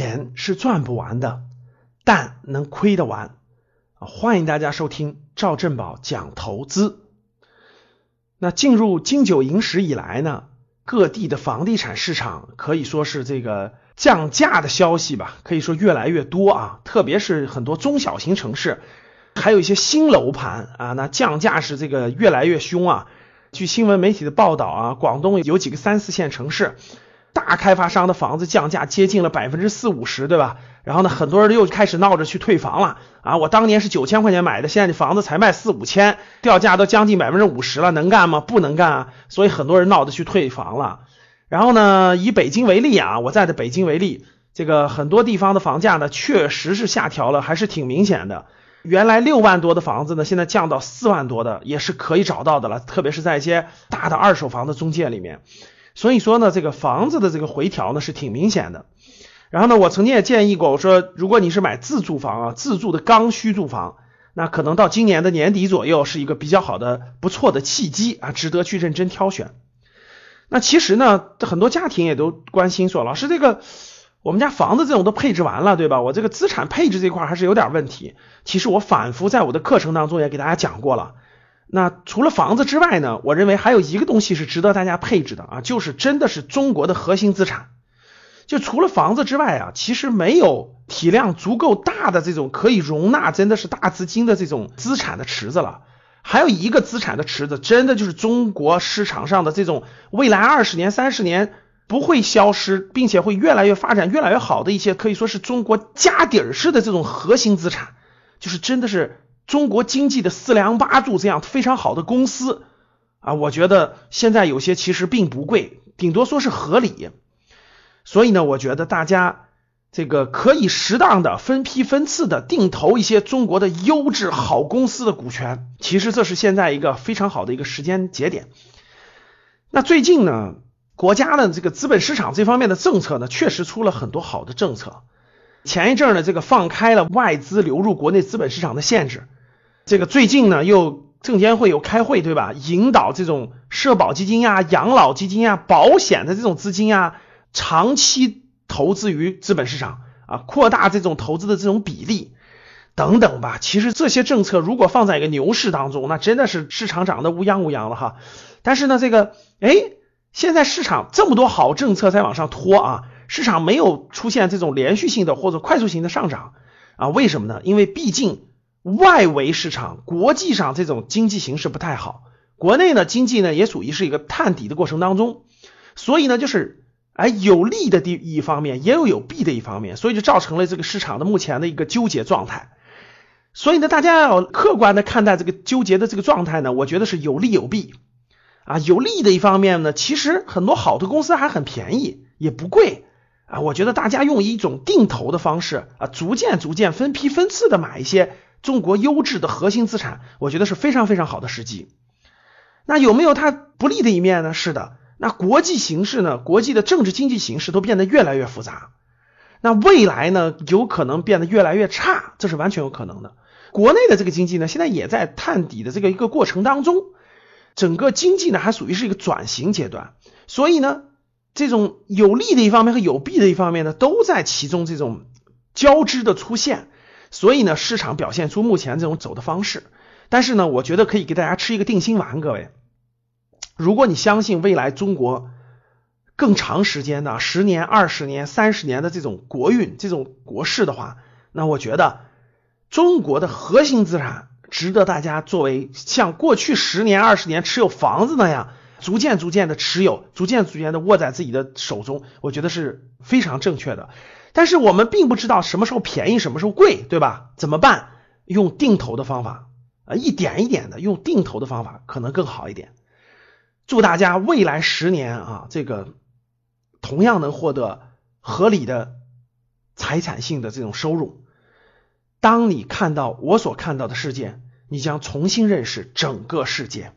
钱是赚不完的，但能亏得完。欢迎大家收听赵正宝讲投资。那进入金九银十以来呢，各地的房地产市场可以说是这个降价的消息吧，可以说越来越多啊。特别是很多中小型城市，还有一些新楼盘啊，那降价是这个越来越凶啊。据新闻媒体的报道啊，广东有几个三四线城市。大开发商的房子降价接近了百分之四五十，对吧？然后呢，很多人又开始闹着去退房了啊！我当年是九千块钱买的，现在这房子才卖四五千，掉价都将近百分之五十了，能干吗？不能干啊！所以很多人闹着去退房了。然后呢，以北京为例啊，我在的北京为例，这个很多地方的房价呢，确实是下调了，还是挺明显的。原来六万多的房子呢，现在降到四万多的，也是可以找到的了，特别是在一些大的二手房的中介里面。所以说呢，这个房子的这个回调呢是挺明显的。然后呢，我曾经也建议过，我说如果你是买自住房啊，自住的刚需住房，那可能到今年的年底左右是一个比较好的、不错的契机啊，值得去认真挑选。那其实呢，很多家庭也都关心说，老师这个我们家房子这种都配置完了，对吧？我这个资产配置这块还是有点问题。其实我反复在我的课程当中也给大家讲过了。那除了房子之外呢？我认为还有一个东西是值得大家配置的啊，就是真的是中国的核心资产。就除了房子之外啊，其实没有体量足够大的这种可以容纳真的是大资金的这种资产的池子了。还有一个资产的池子，真的就是中国市场上的这种未来二十年、三十年不会消失，并且会越来越发展、越来越好的一些，可以说是中国家底儿式的这种核心资产，就是真的是。中国经济的四梁八柱这样非常好的公司啊，我觉得现在有些其实并不贵，顶多说是合理。所以呢，我觉得大家这个可以适当的分批分次的定投一些中国的优质好公司的股权。其实这是现在一个非常好的一个时间节点。那最近呢，国家的这个资本市场这方面的政策呢，确实出了很多好的政策。前一阵呢，这个放开了外资流入国内资本市场的限制。这个最近呢，又证监会有开会，对吧？引导这种社保基金呀、养老基金呀、保险的这种资金呀，长期投资于资本市场啊，扩大这种投资的这种比例等等吧。其实这些政策如果放在一个牛市当中，那真的是市场涨得乌泱乌泱了哈。但是呢，这个哎，现在市场这么多好政策在往上拖啊，市场没有出现这种连续性的或者快速性的上涨啊？为什么呢？因为毕竟。外围市场、国际上这种经济形势不太好，国内呢经济呢也属于是一个探底的过程当中，所以呢就是哎有利的地一方面，也有有弊的一方面，所以就造成了这个市场的目前的一个纠结状态。所以呢，大家要客观的看待这个纠结的这个状态呢，我觉得是有利有弊啊。有利的一方面呢，其实很多好的公司还很便宜，也不贵啊。我觉得大家用一种定投的方式啊，逐渐逐渐分批分次的买一些。中国优质的核心资产，我觉得是非常非常好的时机。那有没有它不利的一面呢？是的。那国际形势呢？国际的政治经济形势都变得越来越复杂。那未来呢？有可能变得越来越差，这是完全有可能的。国内的这个经济呢，现在也在探底的这个一个过程当中，整个经济呢还属于是一个转型阶段。所以呢，这种有利的一方面和有弊的一方面呢，都在其中这种交织的出现。所以呢，市场表现出目前这种走的方式，但是呢，我觉得可以给大家吃一个定心丸，各位，如果你相信未来中国更长时间的十年、二十年、三十年的这种国运、这种国势的话，那我觉得中国的核心资产值得大家作为像过去十年、二十年持有房子那样，逐渐、逐渐的持有，逐渐、逐渐的握在自己的手中，我觉得是非常正确的。但是我们并不知道什么时候便宜，什么时候贵，对吧？怎么办？用定投的方法啊，一点一点的用定投的方法可能更好一点。祝大家未来十年啊，这个同样能获得合理的财产性的这种收入。当你看到我所看到的世界，你将重新认识整个世界。